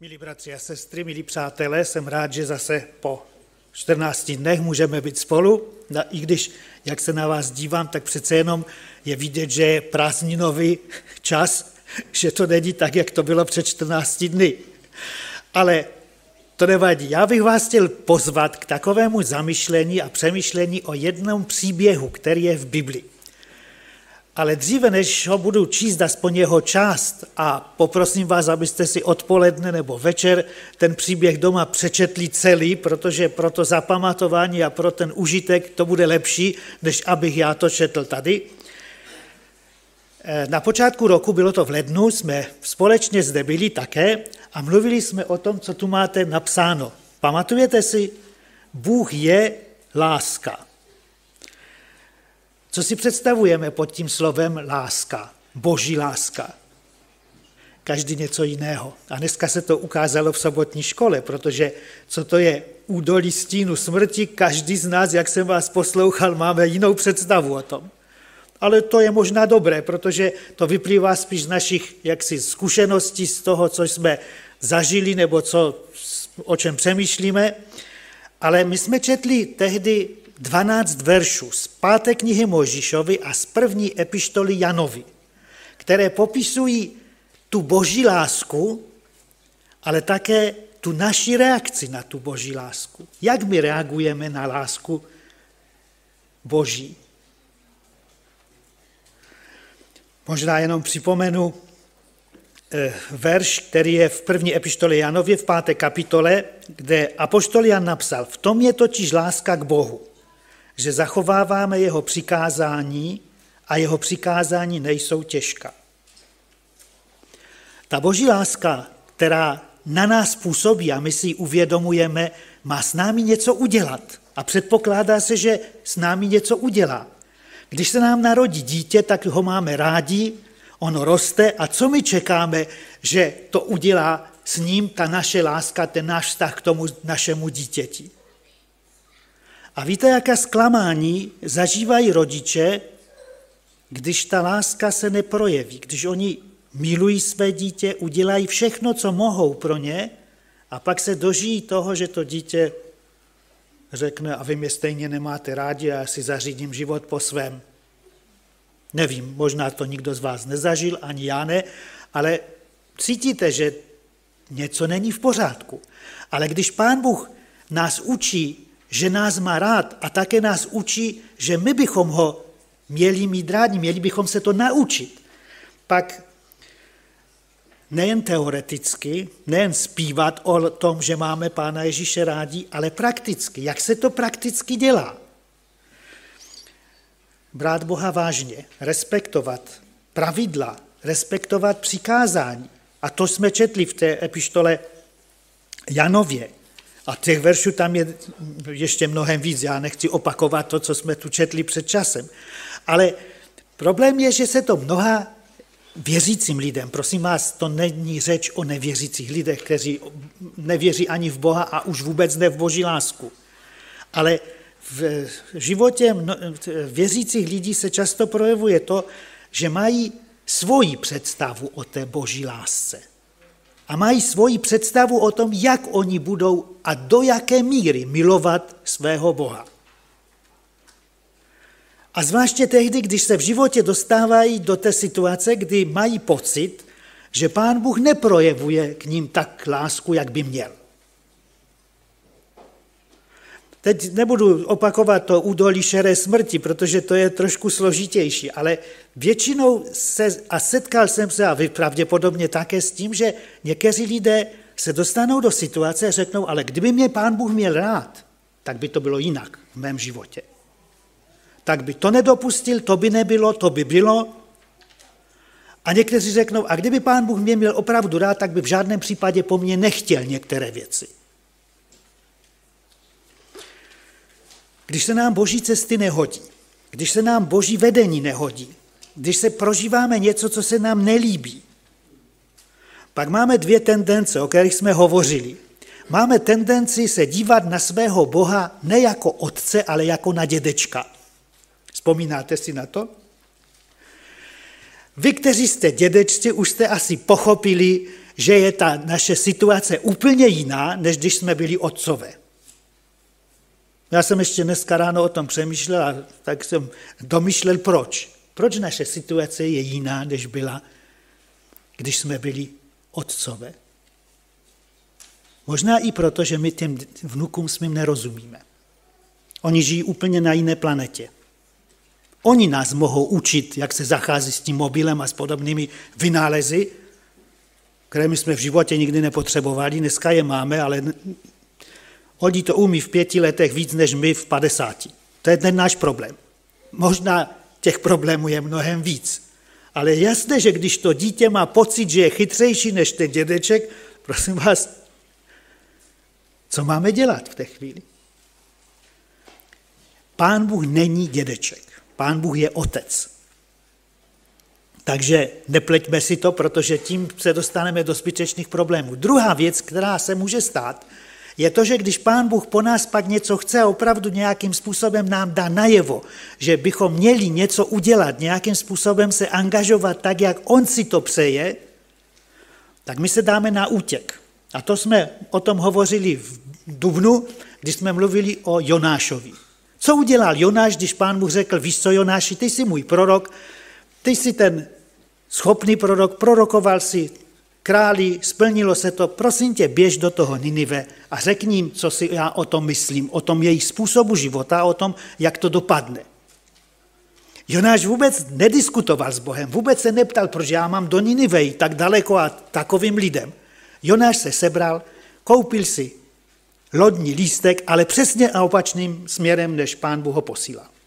Milí bratři a sestry, milí přátelé, jsem rád, že zase po 14 dnech můžeme být spolu, i když, jak se na vás dívám, tak přece jenom je vidět, že je prázdninový čas, že to není tak, jak to bylo před 14 dny. Ale to nevadí. Já bych vás chtěl pozvat k takovému zamyšlení a přemýšlení o jednom příběhu, který je v Biblii. Ale dříve, než ho budu číst aspoň jeho část a poprosím vás, abyste si odpoledne nebo večer ten příběh doma přečetli celý, protože pro to zapamatování a pro ten užitek to bude lepší, než abych já to četl tady. Eh, na počátku roku, bylo to v lednu, jsme společně zde byli také a mluvili jsme o tom, co tu máte napsáno. Pamatujete si? Bůh je láska. Co si představujeme pod tím slovem láska, boží láska? Každý něco jiného. A dneska se to ukázalo v sobotní škole, protože co to je údolí stínu smrti, každý z nás, jak jsem vás poslouchal, máme jinou představu o tom. Ale to je možná dobré, protože to vyplývá spíš z našich jaksi zkušeností, z toho, co jsme zažili nebo co, o čem přemýšlíme. Ale my jsme četli tehdy 12 veršů z páté knihy Mojžišovi a z první epištoly Janovi, které popisují tu boží lásku, ale také tu naši reakci na tu boží lásku. Jak my reagujeme na lásku boží? Možná jenom připomenu eh, verš, který je v první epištole Janově v páté kapitole, kde apoštol Jan napsal, v tom je totiž láska k Bohu, že zachováváme jeho přikázání a jeho přikázání nejsou těžká. Ta boží láska, která na nás působí a my si ji uvědomujeme, má s námi něco udělat. A předpokládá se, že s námi něco udělá. Když se nám narodí dítě, tak ho máme rádi, ono roste a co my čekáme, že to udělá s ním ta naše láska, ten náš vztah k tomu našemu dítěti. A víte, jaké zklamání zažívají rodiče, když ta láska se neprojeví, když oni milují své dítě, udělají všechno, co mohou pro ně, a pak se dožijí toho, že to dítě řekne, a vy mě stejně nemáte rádi a já si zařídím život po svém. Nevím, možná to nikdo z vás nezažil, ani já ne, ale cítíte, že něco není v pořádku. Ale když pán Bůh nás učí že nás má rád a také nás učí, že my bychom ho měli mít rádi, měli bychom se to naučit. Pak nejen teoreticky, nejen zpívat o tom, že máme Pána Ježíše rádi, ale prakticky. Jak se to prakticky dělá? Brát Boha vážně, respektovat pravidla, respektovat přikázání. A to jsme četli v té epištole Janově. A těch veršů tam je ještě mnohem víc. Já nechci opakovat to, co jsme tu četli před časem. Ale problém je, že se to mnoha věřícím lidem, prosím vás, to není řeč o nevěřících lidech, kteří nevěří ani v Boha a už vůbec ne v Boží lásku. Ale v životě věřících lidí se často projevuje to, že mají svoji představu o té Boží lásce a mají svoji představu o tom, jak oni budou a do jaké míry milovat svého Boha. A zvláště tehdy, když se v životě dostávají do té situace, kdy mají pocit, že pán Bůh neprojevuje k ním tak lásku, jak by měl. Teď nebudu opakovat to údolí šeré smrti, protože to je trošku složitější, ale většinou se, a setkal jsem se, a vy pravděpodobně také s tím, že někteří lidé se dostanou do situace a řeknou, ale kdyby mě pán Bůh měl rád, tak by to bylo jinak v mém životě. Tak by to nedopustil, to by nebylo, to by bylo. A někteří řeknou, a kdyby pán Bůh mě měl opravdu rád, tak by v žádném případě po mně nechtěl některé věci. Když se nám boží cesty nehodí, když se nám boží vedení nehodí, když se prožíváme něco, co se nám nelíbí, pak máme dvě tendence, o kterých jsme hovořili. Máme tendenci se dívat na svého Boha ne jako otce, ale jako na dědečka. Vzpomínáte si na to? Vy, kteří jste dědečci, už jste asi pochopili, že je ta naše situace úplně jiná, než když jsme byli otcové. Já jsem ještě dneska ráno o tom přemýšlel a tak jsem domýšlel, proč. Proč naše situace je jiná, než byla, když jsme byli otcové. Možná i proto, že my těm vnukům svým nerozumíme. Oni žijí úplně na jiné planetě. Oni nás mohou učit, jak se zachází s tím mobilem a s podobnými vynálezy, které my jsme v životě nikdy nepotřebovali, dneska je máme, ale oni to umí v pěti letech víc než my v padesáti. To je ten náš problém. Možná těch problémů je mnohem víc. Ale jasné, že když to dítě má pocit, že je chytřejší než ten dědeček, prosím vás, co máme dělat v té chvíli? Pán Bůh není dědeček. Pán Bůh je otec. Takže nepleťme si to, protože tím se dostaneme do zbytečných problémů. Druhá věc, která se může stát, je to, že když Pán Bůh po nás pak něco chce a opravdu nějakým způsobem nám dá najevo, že bychom měli něco udělat, nějakým způsobem se angažovat tak, jak On si to přeje, tak my se dáme na útěk. A to jsme o tom hovořili v Dubnu, když jsme mluvili o Jonášovi. Co udělal Jonáš, když pán mu řekl, víš co Jonáši, ty jsi můj prorok, ty jsi ten schopný prorok, prorokoval si králi, splnilo se to, prosím tě, běž do toho Ninive a řekni jim, co si já o tom myslím, o tom jejich způsobu života, o tom, jak to dopadne. Jonáš vůbec nediskutoval s Bohem, vůbec se neptal, proč já mám do Ninive tak daleko a takovým lidem. Jonáš se sebral, koupil si lodní lístek, ale přesně a opačným směrem, než pán Bůh ho posílá.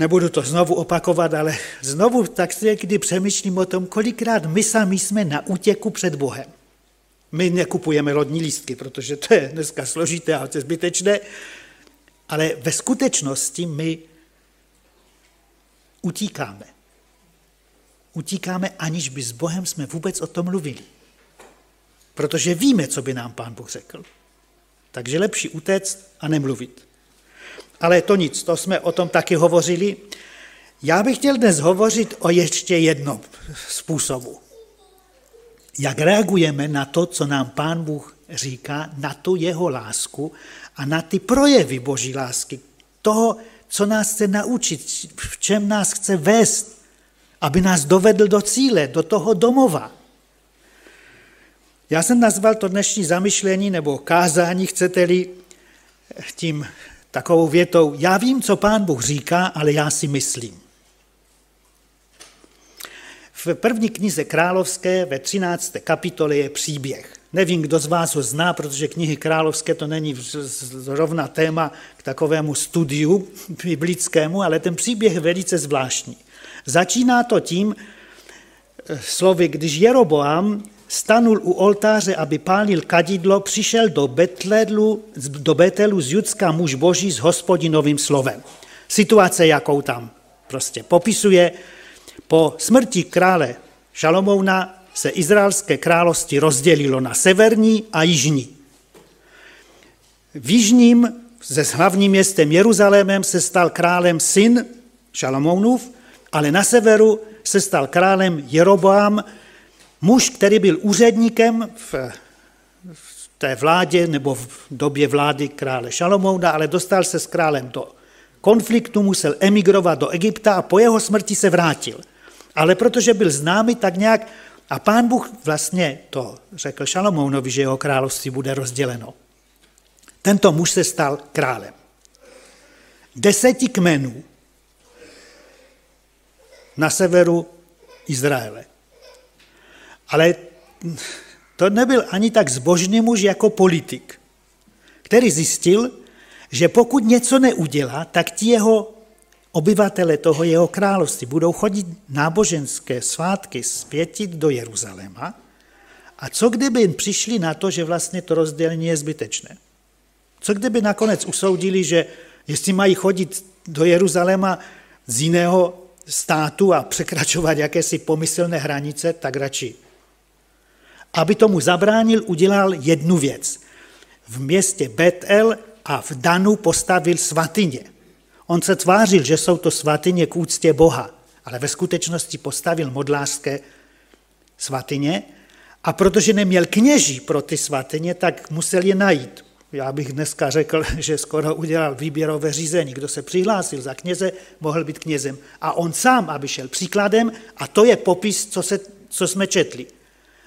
Nebudu to znovu opakovat, ale znovu tak si někdy přemýšlím o tom, kolikrát my sami jsme na útěku před Bohem. My nekupujeme lodní lístky, protože to je dneska složité a zbytečné, ale ve skutečnosti my utíkáme. Utíkáme, aniž by s Bohem jsme vůbec o tom mluvili protože víme, co by nám pán Bůh řekl. Takže lepší utéct a nemluvit. Ale to nic, to jsme o tom taky hovořili. Já bych chtěl dnes hovořit o ještě jednom způsobu. Jak reagujeme na to, co nám pán Bůh říká, na tu jeho lásku a na ty projevy boží lásky, toho, co nás chce naučit, v čem nás chce vést, aby nás dovedl do cíle, do toho domova. Já jsem nazval to dnešní zamyšlení nebo kázání, chcete-li, tím takovou větou, já vím, co pán Bůh říká, ale já si myslím. V první knize Královské ve 13. kapitole je příběh. Nevím, kdo z vás ho zná, protože knihy Královské to není zrovna téma k takovému studiu biblickému, ale ten příběh je velice zvláštní. Začíná to tím eh, slovy, když Jeroboam stanul u oltáře, aby pálil kadidlo, přišel do Betledlu, do Betelu z Judska muž boží s hospodinovým slovem. Situace, jakou tam prostě popisuje, po smrti krále Šalomouna se izraelské království rozdělilo na severní a jižní. V jižním se hlavním městem Jeruzalémem se stal králem syn Šalomounův, ale na severu se stal králem Jeroboam, Muž, který byl úředníkem v, v té vládě nebo v době vlády krále Šalomouna, ale dostal se s králem do konfliktu, musel emigrovat do Egypta a po jeho smrti se vrátil. Ale protože byl známý, tak nějak, a pán Bůh vlastně to řekl Šalomounovi, že jeho království bude rozděleno. Tento muž se stal králem. Deseti kmenů na severu Izraele. Ale to nebyl ani tak zbožný muž jako politik, který zjistil, že pokud něco neudělá, tak ti jeho obyvatele toho jeho království budou chodit náboženské svátky zpětit do Jeruzaléma a co kdyby jim přišli na to, že vlastně to rozdělení je zbytečné? Co kdyby nakonec usoudili, že jestli mají chodit do Jeruzaléma z jiného státu a překračovat jakési pomyslné hranice, tak radši aby tomu zabránil, udělal jednu věc. V městě Betel a v Danu postavil svatyně. On se tvářil, že jsou to svatyně k úctě Boha, ale ve skutečnosti postavil modlářské svatyně a protože neměl kněží pro ty svatyně, tak musel je najít. Já bych dneska řekl, že skoro udělal výběrové řízení. Kdo se přihlásil za kněze, mohl být knězem. A on sám, aby šel příkladem, a to je popis, co, se, co jsme četli.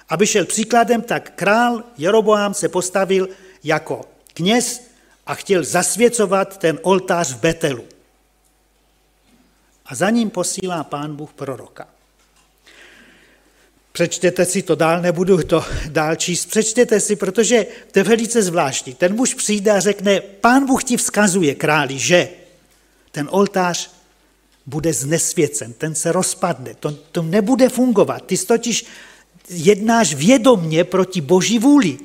Aby šel příkladem, tak král Jeroboám se postavil jako kněz a chtěl zasvěcovat ten oltář v Betelu. A za ním posílá pán Bůh proroka. Přečtěte si to dál, nebudu to dál číst, přečtěte si, protože to je velice zvláštní. Ten muž přijde a řekne, pán Bůh ti vzkazuje králi, že ten oltář bude znesvěcen, ten se rozpadne, to, to nebude fungovat. Ty totiž jednáš vědomně proti boží vůli.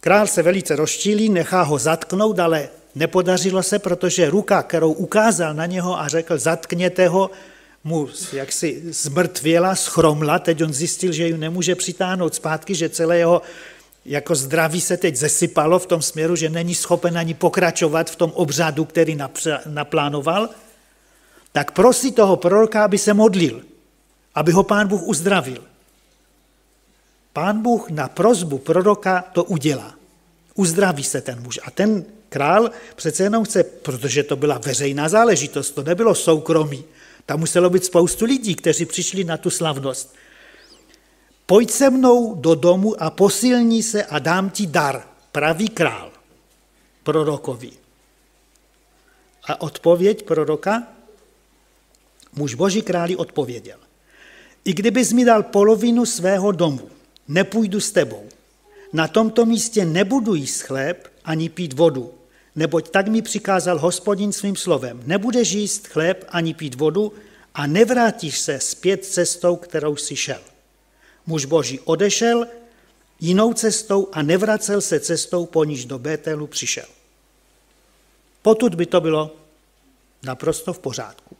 Král se velice rozčílí, nechá ho zatknout, ale nepodařilo se, protože ruka, kterou ukázal na něho a řekl, zatkněte ho, mu jaksi zmrtvěla, schromla, teď on zjistil, že ji nemůže přitáhnout zpátky, že celé jeho jako zdraví se teď zesypalo v tom směru, že není schopen ani pokračovat v tom obřadu, který naplánoval, tak prosí toho proroka, aby se modlil, aby ho pán Bůh uzdravil. Pán Bůh na prozbu proroka to udělá. Uzdraví se ten muž. A ten král přece jenom chce, protože to byla veřejná záležitost, to nebylo soukromí, tam muselo být spoustu lidí, kteří přišli na tu slavnost. Pojď se mnou do domu a posilní se a dám ti dar, pravý král, prorokovi. A odpověď proroka? Muž boží králi odpověděl. I kdybys mi dal polovinu svého domu, nepůjdu s tebou. Na tomto místě nebudu jíst chléb ani pít vodu, neboť tak mi přikázal hospodin svým slovem. Nebudeš jíst chléb ani pít vodu a nevrátíš se zpět cestou, kterou si šel. Muž boží odešel jinou cestou a nevracel se cestou, po níž do Bételu přišel. Potud by to bylo naprosto v pořádku.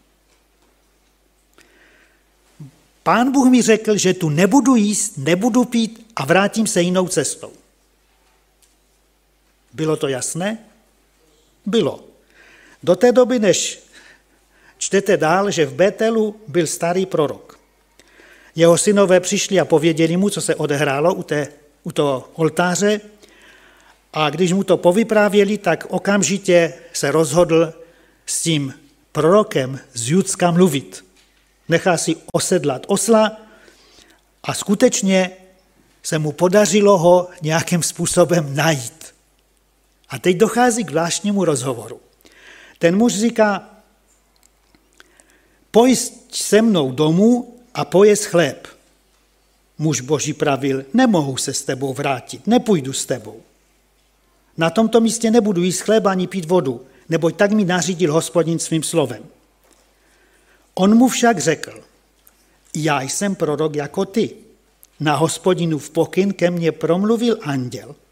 Pán Bůh mi řekl, že tu nebudu jíst, nebudu pít a vrátím se jinou cestou. Bylo to jasné? Bylo. Do té doby, než čtete dál, že v Betelu byl starý prorok. Jeho synové přišli a pověděli mu, co se odehrálo u, té, u toho oltáře a když mu to povyprávěli, tak okamžitě se rozhodl s tím prorokem z Judska mluvit. Nechá si osedlat osla a skutečně se mu podařilo ho nějakým způsobem najít. A teď dochází k zvláštnímu rozhovoru. Ten muž říká, pojď se mnou domů a pojez chléb. Muž boží pravil, nemohu se s tebou vrátit, nepůjdu s tebou. Na tomto místě nebudu jíst chléb ani pít vodu, neboť tak mi nařídil hospodin svým slovem. On mu však řekl, já jsem prorok jako ty. Na hospodinu v pokyn ke mně promluvil anděl –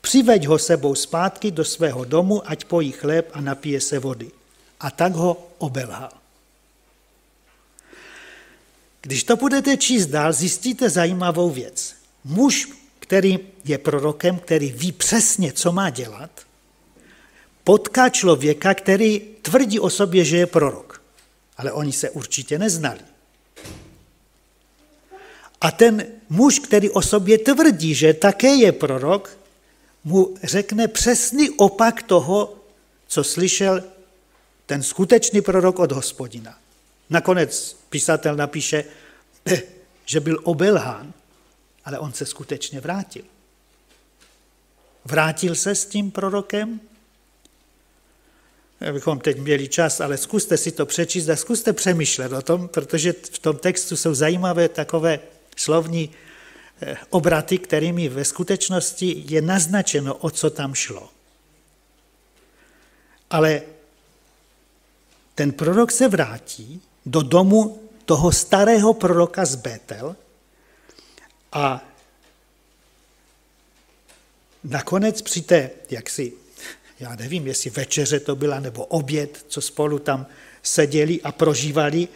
Přiveď ho sebou zpátky do svého domu, ať pojí chléb a napije se vody. A tak ho obelhal. Když to budete číst dál, zjistíte zajímavou věc. Muž, který je prorokem, který ví přesně, co má dělat, potká člověka, který tvrdí o sobě, že je prorok. Ale oni se určitě neznali. A ten muž, který o sobě tvrdí, že také je prorok, mu řekne přesný opak toho, co slyšel ten skutečný prorok od hospodina. Nakonec písatel napíše, že byl obelhán, ale on se skutečně vrátil. Vrátil se s tím prorokem? Abychom teď měli čas, ale zkuste si to přečíst a zkuste přemýšlet o tom, protože v tom textu jsou zajímavé takové slovní Eh, obraty, kterými ve skutečnosti je naznačeno, o co tam šlo. Ale ten prorok se vrátí do domu toho starého proroka z Betel a nakonec při té, jak si, já nevím, jestli večeře to byla, nebo oběd, co spolu tam seděli a prožívali,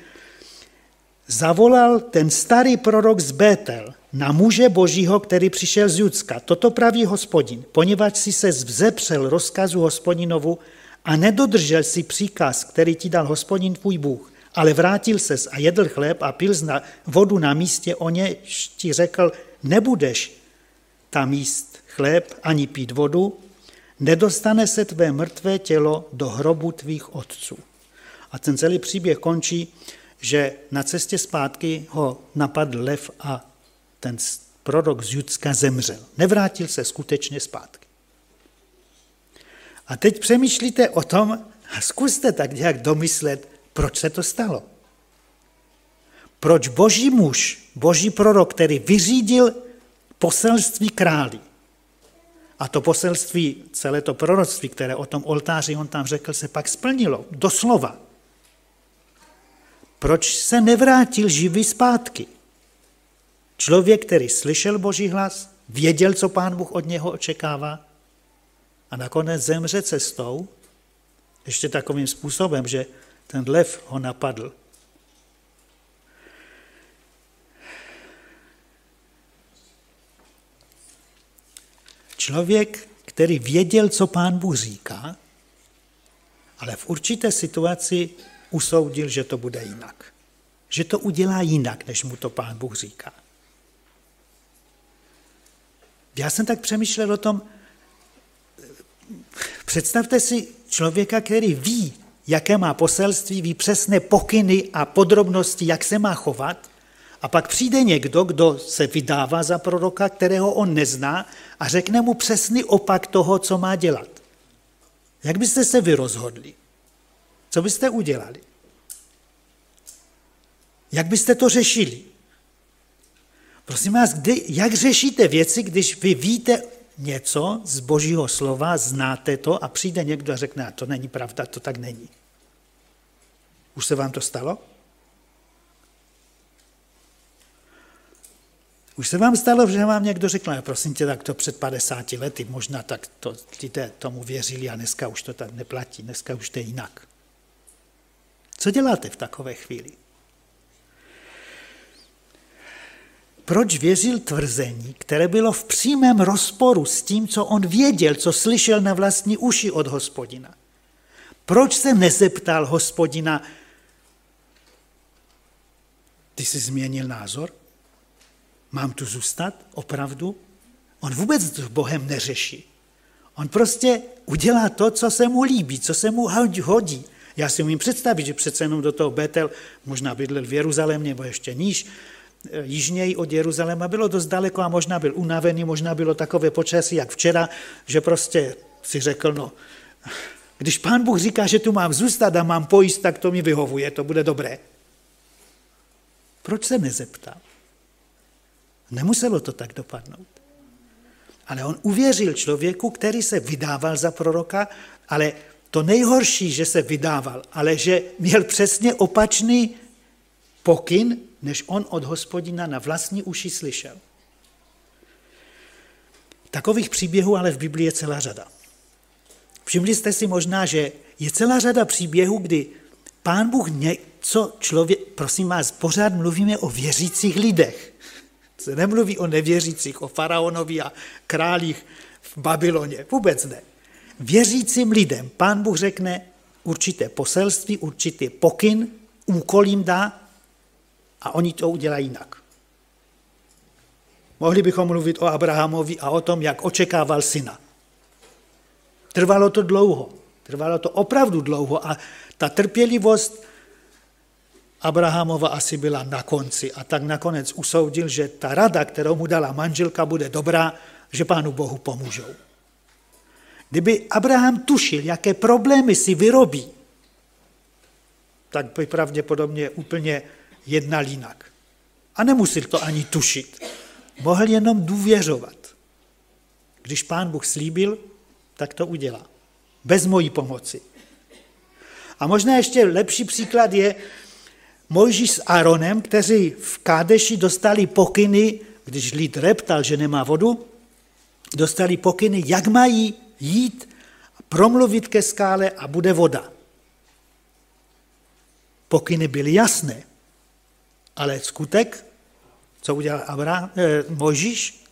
zavolal ten starý prorok z Betel na muže božího, který přišel z Judska. Toto praví hospodin, poněvadž si se vzepřel rozkazu hospodinovu a nedodržel si příkaz, který ti dal hospodin tvůj Bůh, Ale vrátil ses a jedl chléb a pil vodu na místě, o ně ti řekl, nebudeš tam jíst chléb ani pít vodu, nedostane se tvé mrtvé tělo do hrobu tvých otců. A ten celý příběh končí, že na cestě zpátky ho napadl lev a ten prorok z Judska zemřel. Nevrátil se skutečně zpátky. A teď přemýšlíte o tom a zkuste tak nějak domyslet, proč se to stalo. Proč boží muž, boží prorok, který vyřídil poselství králi, a to poselství, celé to proroctví, které o tom oltáři on tam řekl, se pak splnilo, doslova. Proč se nevrátil živý zpátky? Člověk, který slyšel Boží hlas, věděl, co pán Bůh od něho očekává a nakonec zemře cestou, ještě takovým způsobem, že ten lev ho napadl. Člověk, který věděl, co pán Bůh říká, ale v určité situaci usoudil, že to bude jinak. Že to udělá jinak, než mu to pán Bůh říká. Já jsem tak přemýšlel o tom, představte si člověka, který ví, jaké má poselství, ví přesné pokyny a podrobnosti, jak se má chovat, a pak přijde někdo, kdo se vydává za proroka, kterého on nezná a řekne mu přesný opak toho, co má dělat. Jak byste se vy rozhodli? Co byste udělali? Jak byste to řešili? Prosím vás, kdy, jak řešíte věci, když vy víte něco z božího slova, znáte to a přijde někdo a řekne, a to není pravda, to tak není. Už se vám to stalo? Už se vám stalo, že vám někdo řekl, no, prosím tě, tak to před 50 lety, možná tak to, lidé tomu věřili a dneska už to tak neplatí, dneska už to je jinak. Co děláte v takové chvíli? Proč věřil tvrzení, které bylo v přímém rozporu s tím, co on věděl, co slyšel na vlastní uši od hospodina? Proč se nezeptal hospodina, ty jsi změnil názor? Mám tu zůstat? Opravdu? On vůbec s Bohem neřeší. On prostě udělá to, co se mu líbí, co se mu hodí. Já si umím představit, že přece jenom do toho Betel možná bydlel v Jeruzalémě nebo ještě níž, e, jižněji od Jeruzaléma bylo dost daleko a možná byl unavený, možná bylo takové počasí, jak včera, že prostě si řekl, no, když pán Bůh říká, že tu mám zůstat a mám pojíst, tak to mi vyhovuje, to bude dobré. Proč se nezeptal? Nemuselo to tak dopadnout. Ale on uvěřil člověku, který se vydával za proroka, ale to nejhorší, že se vydával, ale že měl přesně opačný pokyn, než on od hospodina na vlastní uši slyšel. Takových příběhů ale v Biblii je celá řada. Všimli jste si možná, že je celá řada příběhů, kdy pán Bůh něco člověk, prosím vás, pořád mluvíme o věřících lidech. Se nemluví o nevěřících, o faraonovi a králích v Babyloně. Vůbec ne. Věřícím lidem pán Bůh řekne určité poselství, určitý pokyn, úkol jim dá a oni to udělají jinak. Mohli bychom mluvit o Abrahamovi a o tom, jak očekával syna. Trvalo to dlouho. Trvalo to opravdu dlouho a ta trpělivost Abrahamova asi byla na konci a tak nakonec usoudil, že ta rada, kterou mu dala manželka, bude dobrá, že pánu Bohu pomůžou. Kdyby Abraham tušil, jaké problémy si vyrobí, tak by pravděpodobně úplně jednal jinak. A nemusel to ani tušit. Mohl jenom důvěřovat. Když pán Bůh slíbil, tak to udělá. Bez mojí pomoci. A možná ještě lepší příklad je, Mojžíš s Aaronem, kteří v Kádeši dostali pokyny, když lid reptal, že nemá vodu, dostali pokyny, jak mají jít, promluvit ke skále a bude voda. Pokyny byly jasné, ale skutek, co udělal Abraham, eh, Mojžíš,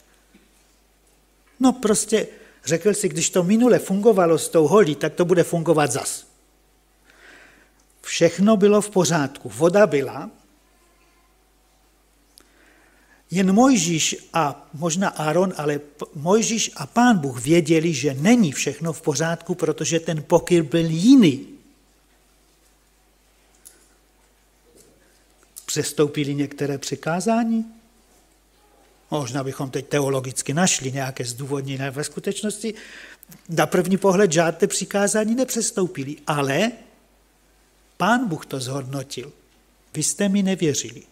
no prostě řekl si, když to minule fungovalo s tou holí, tak to bude fungovat zas. Všechno bylo v pořádku. Voda byla, jen Mojžíš a možná Aaron, ale Mojžíš a pán Bůh věděli, že není všechno v pořádku, protože ten pokyl byl jiný. Přestoupili některé přikázání? Možná bychom teď teologicky našli nějaké zdůvodnění, ve skutečnosti na první pohled žádné přikázání nepřestoupili, ale pán Bůh to zhodnotil. Vy jste mi nevěřili.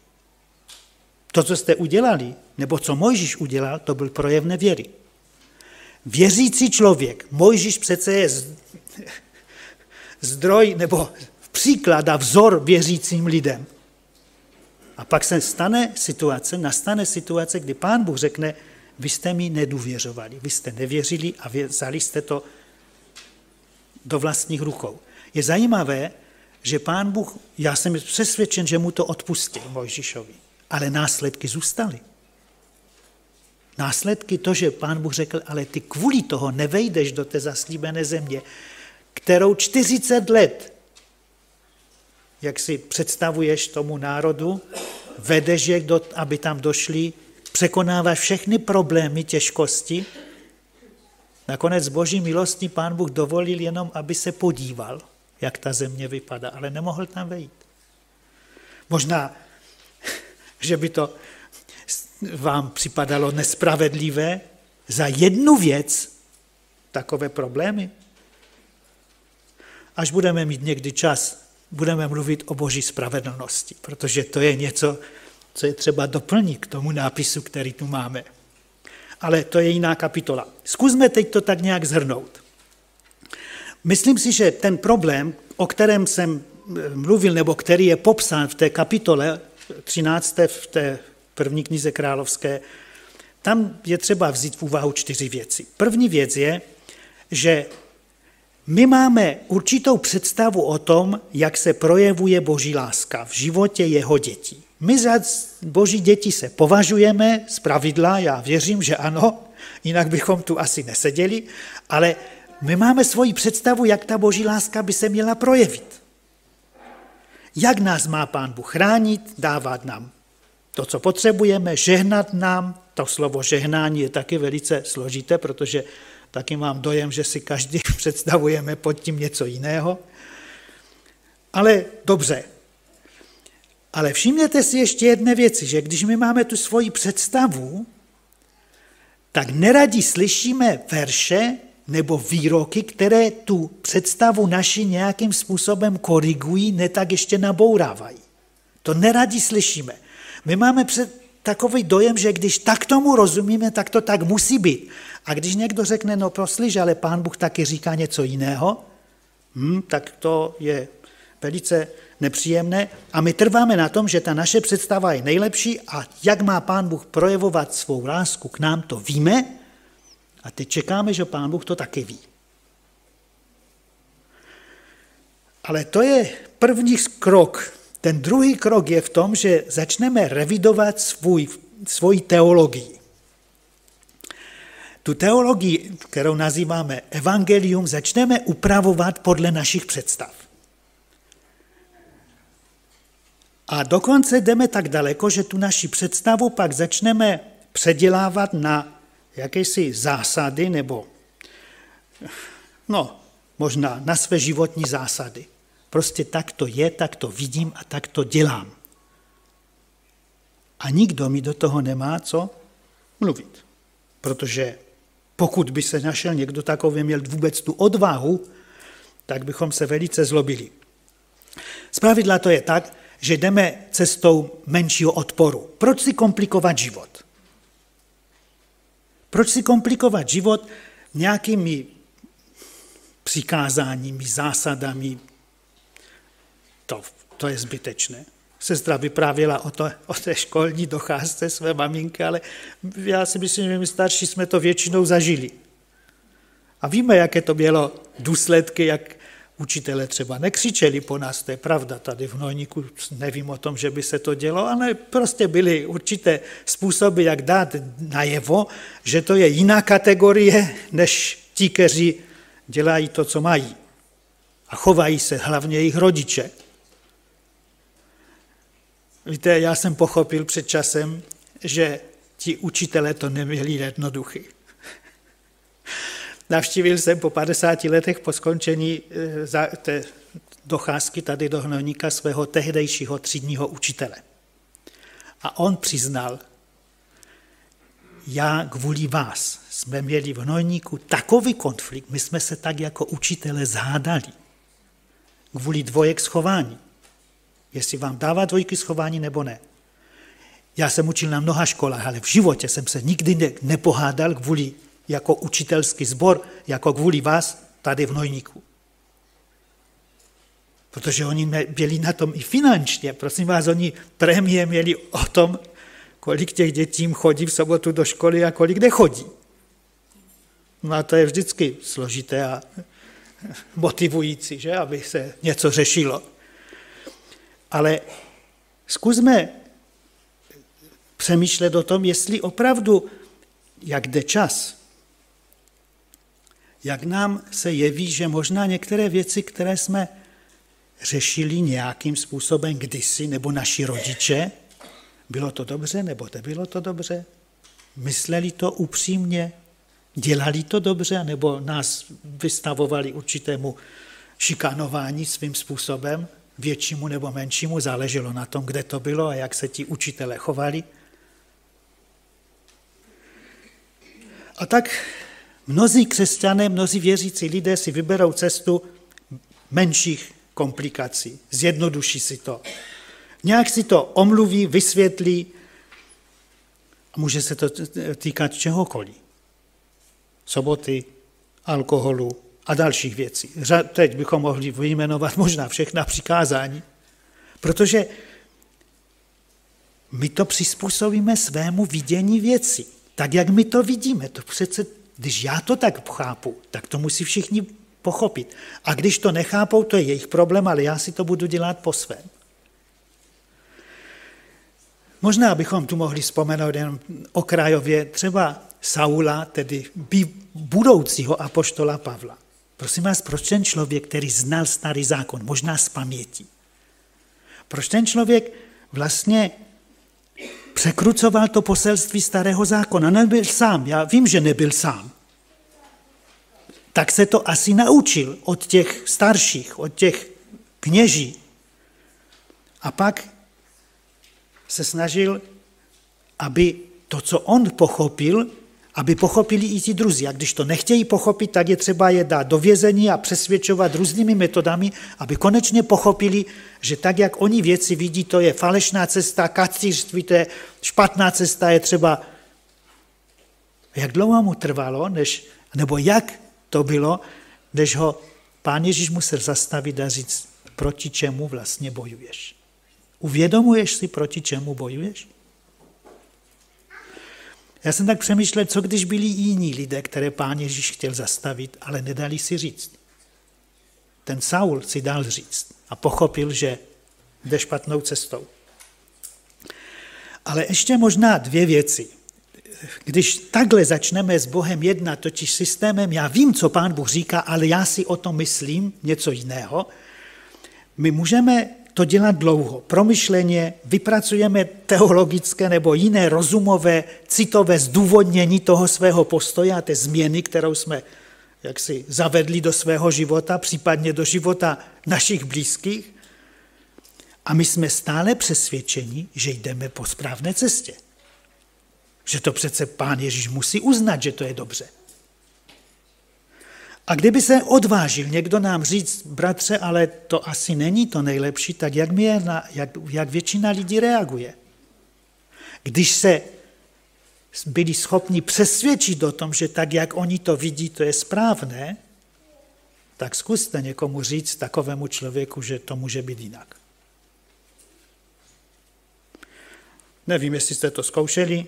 To, co jste udělali, nebo co Mojžíš udělal, to byl projev nevěry. Věřící člověk, Mojžíš přece je zdroj nebo příklad a vzor věřícím lidem. A pak se stane situace, nastane situace, kdy pán Bůh řekne, vy jste mi nedůvěřovali, vy jste nevěřili a vzali jste to do vlastních rukou. Je zajímavé, že pán Bůh, já jsem přesvědčen, že mu to odpustil Mojžišovi, ale následky zůstaly. Následky to, že pán Bůh řekl, ale ty kvůli toho nevejdeš do té zaslíbené země, kterou 40 let, jak si představuješ tomu národu, vedeš je, aby tam došli, překonáváš všechny problémy, těžkosti. Nakonec boží milostní pán Bůh dovolil jenom, aby se podíval, jak ta země vypadá, ale nemohl tam vejít. Možná, že by to vám připadalo nespravedlivé za jednu věc takové problémy. Až budeme mít někdy čas, budeme mluvit o boží spravedlnosti, protože to je něco, co je třeba doplnit k tomu nápisu, který tu máme. Ale to je jiná kapitola. Zkusme teď to tak nějak zhrnout. Myslím si, že ten problém, o kterém jsem eh, mluvil, nebo který je popsán v té kapitole 13. v té první knize královské, tam je třeba vzít v úvahu čtyři věci. První věc je, že my máme určitou představu o tom, jak se projevuje boží láska v životě jeho dětí. My za boží děti se považujeme z pravidla, já věřím, že ano, jinak bychom tu asi neseděli, ale my máme svoji představu, jak ta boží láska by se měla projevit. Jak nás má pán Bůh chránit, dávat nám to, co potřebujeme, žehnat nám. To slovo žehnání je taky velice složité, protože taky mám dojem, že si každý představujeme pod tím něco jiného. Ale dobře. Ale všimněte si ještě jedné věci, že když my máme tu svoji představu, tak neradi slyšíme verše nebo výroky, které tu představu naši nějakým způsobem korigují, ne tak ještě nabourávají. To neradi slyšíme. My máme před takový dojem, že když tak tomu rozumíme, tak to tak musí být. A když někdo řekne, no prosliž, ale pán Bůh taky říká něco jiného, hm, tak to je velice nepříjemné a my trváme na tom, že ta naše představa je nejlepší a jak má pán Bůh projevovat svou lásku k nám, to víme a teď čekáme, že pán Bůh to taky ví. Ale to je první krok. Ten druhý krok je v tom, že začneme revidovat svůj, svoji teologii. Tu teologii, kterou nazýváme evangelium, začneme upravovat podle našich představ. A dokonce jdeme tak daleko, že tu naši představu pak začneme předělávat na jakési zásady nebo no, možná na své životní zásady. Prostě tak to je, tak to vidím a tak to dělám. A nikdo mi do toho nemá co mluvit. Protože pokud by se našel někdo takový, měl vůbec tu odvahu, tak bychom se velice zlobili. Zpravidla to je tak, že jdeme cestou menšího odporu. Proč si komplikovat život? Proč si komplikovat život nějakými přikázáními, zásadami? To, to je zbytečné. Sestra vyprávěla o, to, o té školní docházce své maminky, ale já si myslím, že my starší jsme to většinou zažili. A víme, jaké to mělo důsledky, jak Učitele třeba nekřičeli po nás, to je pravda, tady v Hnojníku nevím o tom, že by se to dělo, ale prostě byly určité způsoby, jak dát najevo, že to je jiná kategorie, než ti, kteří dělají to, co mají. A chovají se hlavně jejich rodiče. Víte, já jsem pochopil před časem, že ti učitelé to neměli jednoduchý. Navštívil jsem po 50 letech po skončení eh, té docházky tady do Hnojníka svého tehdejšího třídního učitele. A on přiznal, já kvůli vás jsme měli v Hnojníku takový konflikt, my jsme se tak jako učitele zhádali kvůli dvojek schování. Jestli vám dává dvojky schování nebo ne. Já jsem učil na mnoha školách, ale v životě jsem se nikdy ne, nepohádal kvůli jako učitelský sbor, jako kvůli vás tady v Nojníku. Protože oni byli na tom i finančně. Prosím vás, oni prémie měli o tom, kolik těch dětí chodí v sobotu do školy a kolik nechodí. No a to je vždycky složité a motivující, že? aby se něco řešilo. Ale zkusme přemýšlet o tom, jestli opravdu, jak jde čas, jak nám se jeví, že možná některé věci, které jsme řešili nějakým způsobem kdysi, nebo naši rodiče, bylo to dobře, nebo nebylo to dobře? Mysleli to upřímně? Dělali to dobře, nebo nás vystavovali určitému šikanování svým způsobem, většímu nebo menšímu, záleželo na tom, kde to bylo a jak se ti učitele chovali. A tak mnozí křesťané, mnozí věřící lidé si vyberou cestu menších komplikací, zjednoduší si to. Nějak si to omluví, vysvětlí a může se to týkat čehokoliv. Soboty, alkoholu a dalších věcí. Teď bychom mohli vyjmenovat možná všechna přikázání, protože my to přizpůsobíme svému vidění věcí tak, jak my to vidíme. To přece, když já to tak chápu, tak to musí všichni pochopit. A když to nechápou, to je jejich problém, ale já si to budu dělat po svém. Možná bychom tu mohli vzpomenout jen okrajově třeba Saula, tedy budoucího apoštola Pavla. Prosím vás, proč ten člověk, který znal starý zákon, možná z paměti, proč ten člověk vlastně překrucoval to poselství starého zákona. Nebyl sám, já vím, že nebyl sám. Tak se to asi naučil od těch starších, od těch kněží. A pak se snažil, aby to, co on pochopil, aby pochopili i ti druzí. A když to nechtějí pochopit, tak je třeba je dát do vězení a přesvědčovat různými metodami, aby konečně pochopili, že tak, jak oni věci vidí, to je falešná cesta, kacířství, to je špatná cesta, je třeba... Jak dlouho mu trvalo, než, nebo jak to bylo, než ho pán Ježíš musel zastavit a říct, proti čemu vlastně bojuješ. Uvědomuješ si, proti čemu bojuješ? Já jsem tak přemýšlel, co když byli jiní lidé, které pán Ježíš chtěl zastavit, ale nedali si říct. Ten Saul si dal říct a pochopil, že jde špatnou cestou. Ale ještě možná dvě věci. Když takhle začneme s Bohem jednat, totiž systémem, já vím, co pán Bůh říká, ale já si o tom myslím něco jiného, my můžeme to dělat dlouho. Promyšleně vypracujeme teologické nebo jiné rozumové, citové zdůvodnění toho svého postoje a té změny, kterou jsme jaksi zavedli do svého života, případně do života našich blízkých. A my jsme stále přesvědčeni, že jdeme po správné cestě. Že to přece pán Ježíš musí uznat, že to je dobře. A kdyby se odvážil někdo nám říct, bratře, ale to asi není to nejlepší, tak jak, mě, jak, jak většina lidí reaguje? Když se byli schopni přesvědčit o tom, že tak, jak oni to vidí, to je správné, tak zkuste někomu říct takovému člověku, že to může být jinak. Nevím, jestli jste to zkoušeli,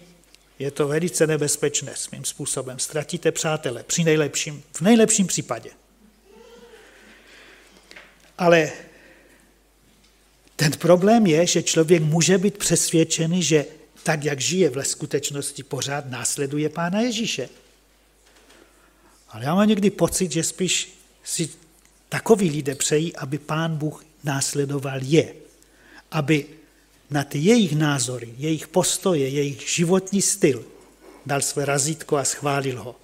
je to velice nebezpečné svým způsobem. Ztratíte přátele při nejlepším, v nejlepším případě. Ale ten problém je, že člověk může být přesvědčený, že tak, jak žije v skutečnosti, pořád následuje Pána Ježíše. Ale já mám někdy pocit, že spíš si takový lidé přejí, aby Pán Bůh následoval je. Aby na ty jejich názory, jejich postoje, jejich životní styl dal své razítko a schválil ho.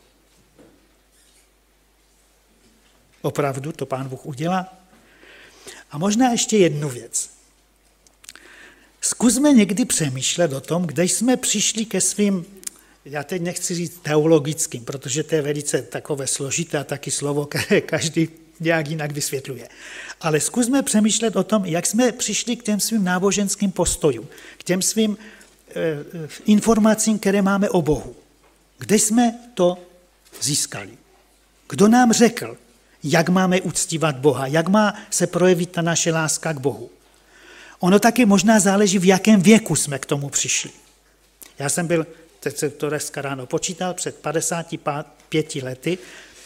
Opravdu to pán Bůh udělá? A možná ještě jednu věc. Zkusme někdy přemýšlet o tom, kde jsme přišli ke svým, já teď nechci říct teologickým, protože to je velice takové složité a taky slovo, které každý nějak jinak vysvětluje. Ale zkusme přemýšlet o tom, jak jsme přišli k těm svým náboženským postojům, k těm svým e, informacím, které máme o Bohu. Kde jsme to získali? Kdo nám řekl, jak máme uctívat Boha, jak má se projevit ta naše láska k Bohu? Ono taky možná záleží, v jakém věku jsme k tomu přišli. Já jsem byl, teď se to dneska ráno počítal, před 55 lety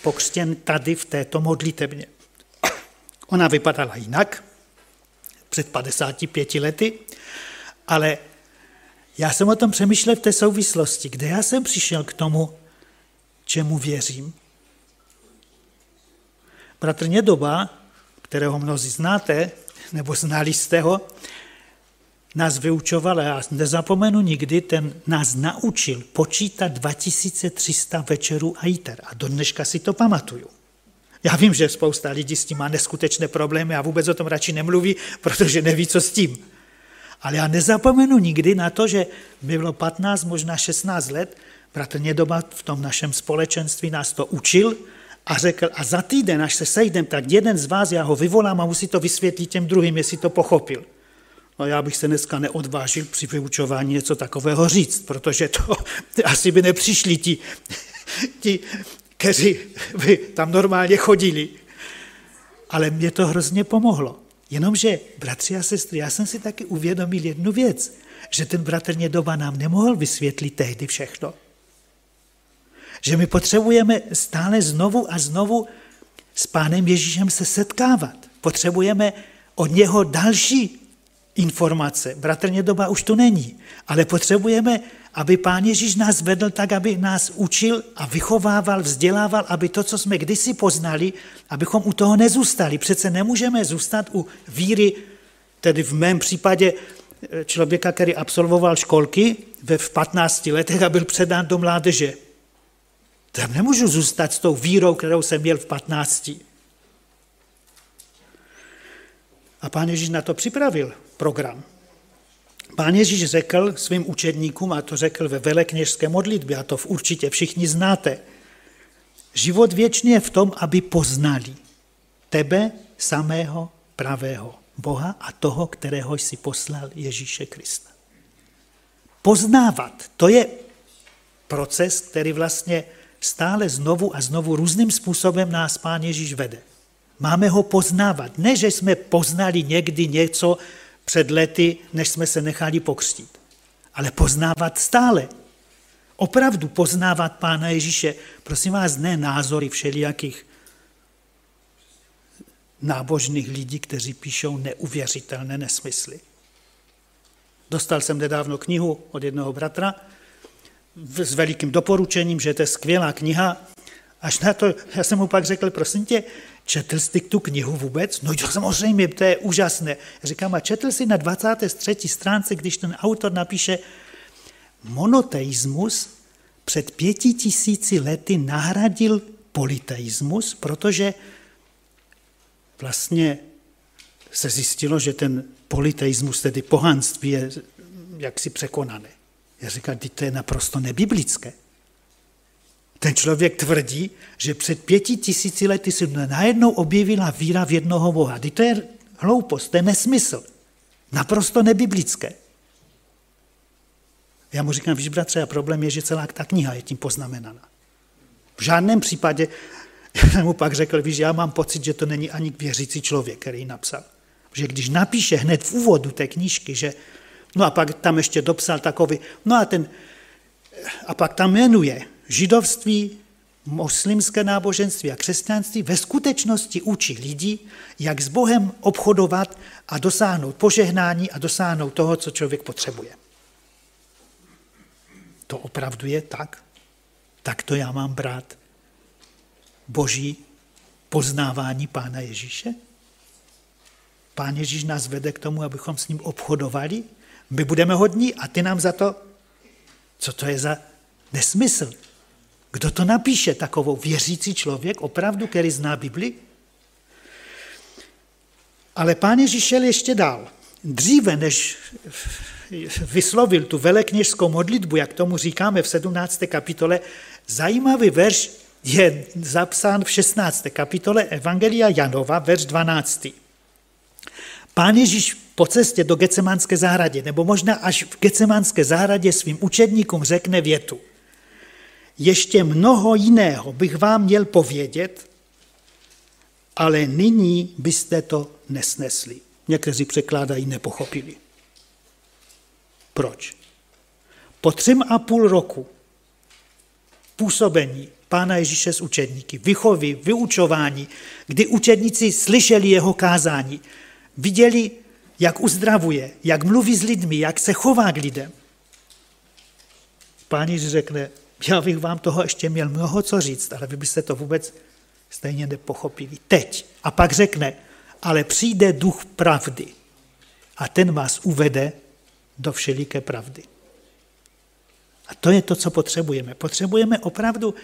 pokřtěn tady v této modlitebně. Ona vypadala jinak, před 55 lety, ale já jsem o tom přemýšlel v té souvislosti, kde já jsem přišel k tomu, čemu věřím. Bratr Nědoba, kterého mnozí znáte, nebo znali jste ho, nás vyučoval, a já nezapomenu nikdy, ten nás naučil počítat 2300 večerů a jiter. A do dneška si to pamatuju. Já vím, že spousta lidí s tím má neskutečné problémy a vůbec o tom radši nemluví, protože neví, co s tím. Ale já nezapomenu nikdy na to, že bylo 15, možná 16 let, bratr Nědoba v tom našem společenství nás to učil a řekl, a za týden, až se sejdem, tak jeden z vás, já ho vyvolám a musí to vysvětlit těm druhým, jestli to pochopil. No já bych se dneska neodvážil při vyučování něco takového říct, protože to asi by nepřišli ti, ti kteří by tam normálně chodili. Ale mě to hrozně pomohlo. Jenomže, bratři a sestry, já jsem si taky uvědomil jednu věc, že ten bratr Nědoba nám nemohl vysvětlit tehdy všechno. Že my potřebujeme stále znovu a znovu s Pánem Ježíšem se setkávat. Potřebujeme od něho další informace. Bratr Nědoba už tu není, ale potřebujeme, aby Pán Ježíš nás vedl tak, aby nás učil a vychovával, vzdělával, aby to, co jsme kdysi poznali, abychom u toho nezůstali. Přece nemůžeme zůstat u víry, tedy v mém případě eh, člověka, který absolvoval školky ve 15 letech a byl předán do mládeže. Tam nemůžu zůstat s tou vírou, kterou jsem měl v 15. A pán Ježíš na to připravil program. Pán Ježíš řekl svým učedníkům, a to řekl ve velekněžské modlitbě, a to v určitě všichni znáte, život věčný je v tom, aby poznali tebe samého pravého Boha a toho, kterého jsi poslal Ježíše Krista. Poznávat, to je proces, který vlastně stále znovu a znovu různým způsobem nás Pán Ježíš vede. Máme ho poznávat. Ne, že jsme poznali někdy něco před lety, než jsme se nechali pokřtít, ale poznávat stále. Opravdu poznávat Pána Ježíše. Prosím vás, ne názory všelijakých nábožných lidí, kteří píšou neuvěřitelné nesmysly. Dostal jsem nedávno knihu od jednoho bratra s velikým doporučením, že to je skvělá kniha. Až na to, já jsem mu pak řekl, prosím tě, Četl jsi tu knihu vůbec? No jo, samozřejmě, to je úžasné. Říkám, a četl jsi na 23. stránce, když ten autor napíše, monoteismus před pěti tisíci lety nahradil politeismus, protože vlastně se zjistilo, že ten politeismus, tedy pohanství, je jaksi překonané. Já říkám, to je naprosto nebiblické. Ten člověk tvrdí, že před pěti tisíci lety se najednou objevila víra v jednoho Boha. Teď to je hloupost, to je nesmysl. Naprosto nebiblické. Já mu říkám, víš bratře, a problém je, že celá ta kniha je tím poznamenaná. V žádném případě, já jsem mu pak řekl, víš, já mám pocit, že to není ani věřící člověk, který ji napsal. Že když napíše hned v úvodu té knížky, že no a pak tam ještě dopsal takový, no a ten, a pak tam jmenuje, židovství, muslimské náboženství a křesťanství ve skutečnosti učí lidi, jak s Bohem obchodovat a dosáhnout požehnání a dosáhnout toho, co člověk potřebuje. To opravdu je tak? Tak to já mám brát boží poznávání Pána Ježíše? Pán Ježíš nás vede k tomu, abychom s ním obchodovali? My budeme hodní a ty nám za to... Co to je za nesmysl? Kdo to napíše? Takovou věřící člověk, opravdu, který zná Bibli? Ale pán Ježíš šel ještě dál. Dříve, než vyslovil tu velekněžskou modlitbu, jak tomu říkáme v 17. kapitole, zajímavý verš je zapsán v 16. kapitole Evangelia Janova, verš 12. Pán Ježíš po cestě do Gecemánské zahradě, nebo možná až v Gecemánské zahradě svým učedníkům řekne větu. Ještě mnoho jiného bych vám měl povědět, ale nyní byste to nesnesli. Někteří překládají nepochopili. Proč? Po třem a půl roku působení Pána Ježíše s učedníky, vychovy, vyučování, kdy učedníci slyšeli jeho kázání, viděli, jak uzdravuje, jak mluví s lidmi, jak se chová k lidem. Pán Ježíš řekne, já bych vám toho ještě měl mnoho co říct, ale vy byste to vůbec stejně nepochopili. Teď. A pak řekne, ale přijde duch pravdy a ten vás uvede do všeliké pravdy. A to je to, co potřebujeme. Potřebujeme opravdu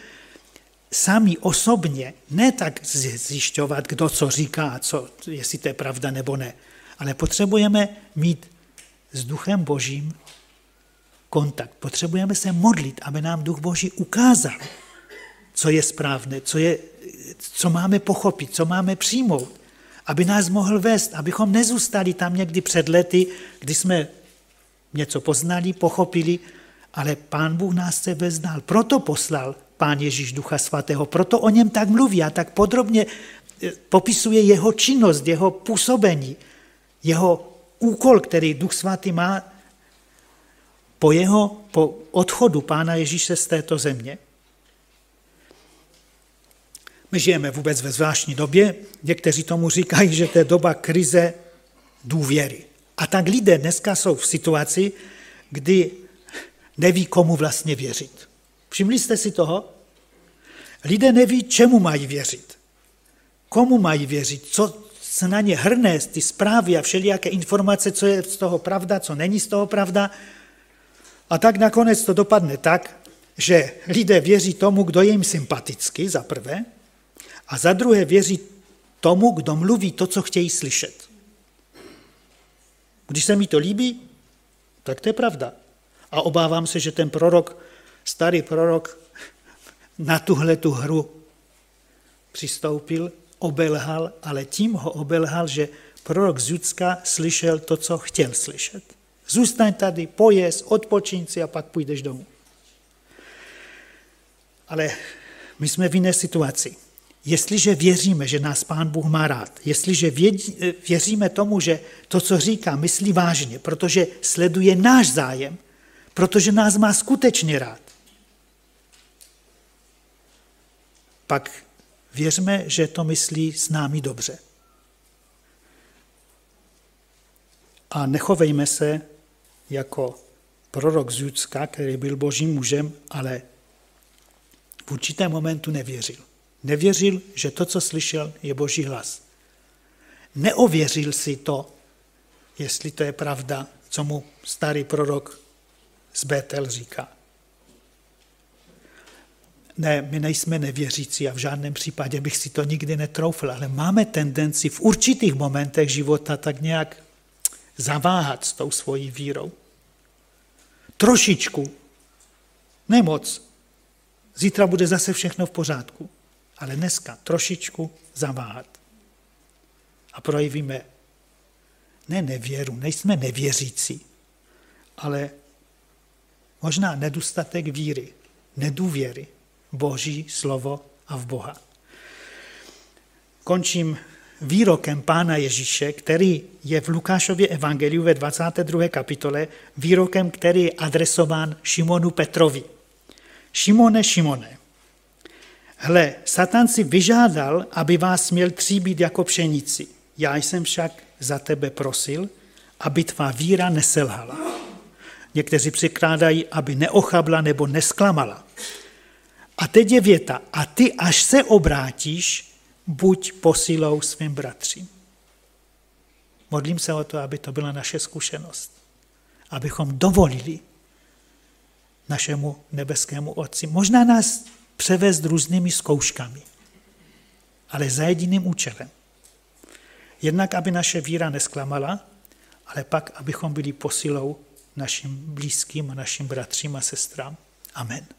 sami osobně, ne tak zjišťovat, kdo co říká, co, jestli to je pravda nebo ne, ale potřebujeme mít s Duchem Božím kontakt. Potřebujeme se modlit, aby nám Duch Boží ukázal, co je správné, co, je, co máme pochopit, co máme přijmout, aby nás mohl vést, abychom nezůstali tam někdy před lety, kdy jsme něco poznali, pochopili, ale Pán Bůh nás se veznal. Proto poslal Pán Ježíš Ducha Svatého, proto o něm tak mluví a tak podrobně eh, popisuje jeho činnost, jeho působení, jeho úkol, který Duch Svatý má po jeho po odchodu Pána Ježíše z této země. My žijeme vůbec ve zvláštní době. Někteří tomu říkají, že to je doba krize důvěry. A tak lidé dneska jsou v situaci, kdy neví, komu vlastně věřit. Všimli jste si toho? Lidé neví, čemu mají věřit. Komu mají věřit, co se na ně hrne, ty zprávy a všelijaké informace, co je z toho pravda, co není z toho pravda. A tak nakonec to dopadne tak, že lidé věří tomu, kdo je jim sympatický, za prvé, a za druhé věří tomu, kdo mluví to, co chtějí slyšet. Když se mi to líbí, tak to je pravda. A obávám se, že ten prorok, starý prorok, na tuhle tu hru přistoupil, obelhal, ale tím ho obelhal, že prorok z Judska slyšel to, co chtěl slyšet. Zůstaň tady, pojez, odpočiň si a pak půjdeš domů. Ale my jsme v jiné situaci. Jestliže věříme, že nás Pán Bůh má rád, jestliže věříme tomu, že to, co říká, myslí vážně, protože sleduje náš zájem, protože nás má skutečně rád, pak věřme, že to myslí s námi dobře. A nechovejme se jako prorok z Judska, který byl božím mužem, ale v určitém momentu nevěřil. Nevěřil, že to, co slyšel, je boží hlas. Neověřil si to, jestli to je pravda, co mu starý prorok z Betel říká. Ne, my nejsme nevěřící a v žádném případě bych si to nikdy netroufl, ale máme tendenci v určitých momentech života tak nějak zaváhat s tou svojí vírou. Trošičku, nemoc. Zítra bude zase všechno v pořádku, ale dneska trošičku zaváhat. A projevíme ne nevěru, nejsme nevěřící, ale možná nedostatek víry, nedůvěry, Boží slovo a v Boha. Končím výrokem Pána Ježíše, který je v Lukášově evangeliu ve 22. kapitole, výrokem, který je adresován Šimonu Petrovi. Šimone, Šimone, hle, Satan si vyžádal, aby vás měl tříbit jako pšenici. Já jsem však za tebe prosil, aby tvá víra neselhala. Někteří přikládají, aby neochabla nebo nesklamala. A teď je věta, a ty, až se obrátíš, buď posilou svým bratřím. Modlím se o to, aby to byla naše zkušenost. abychom dovolili našemu nebeskému Otci. Možná nás převést různými zkouškami, ale za jediným účelem. Jednak, aby naše víra nesklamala, ale pak, abychom byli posilou našim blízkým našim bratřím a sestrám. Amen.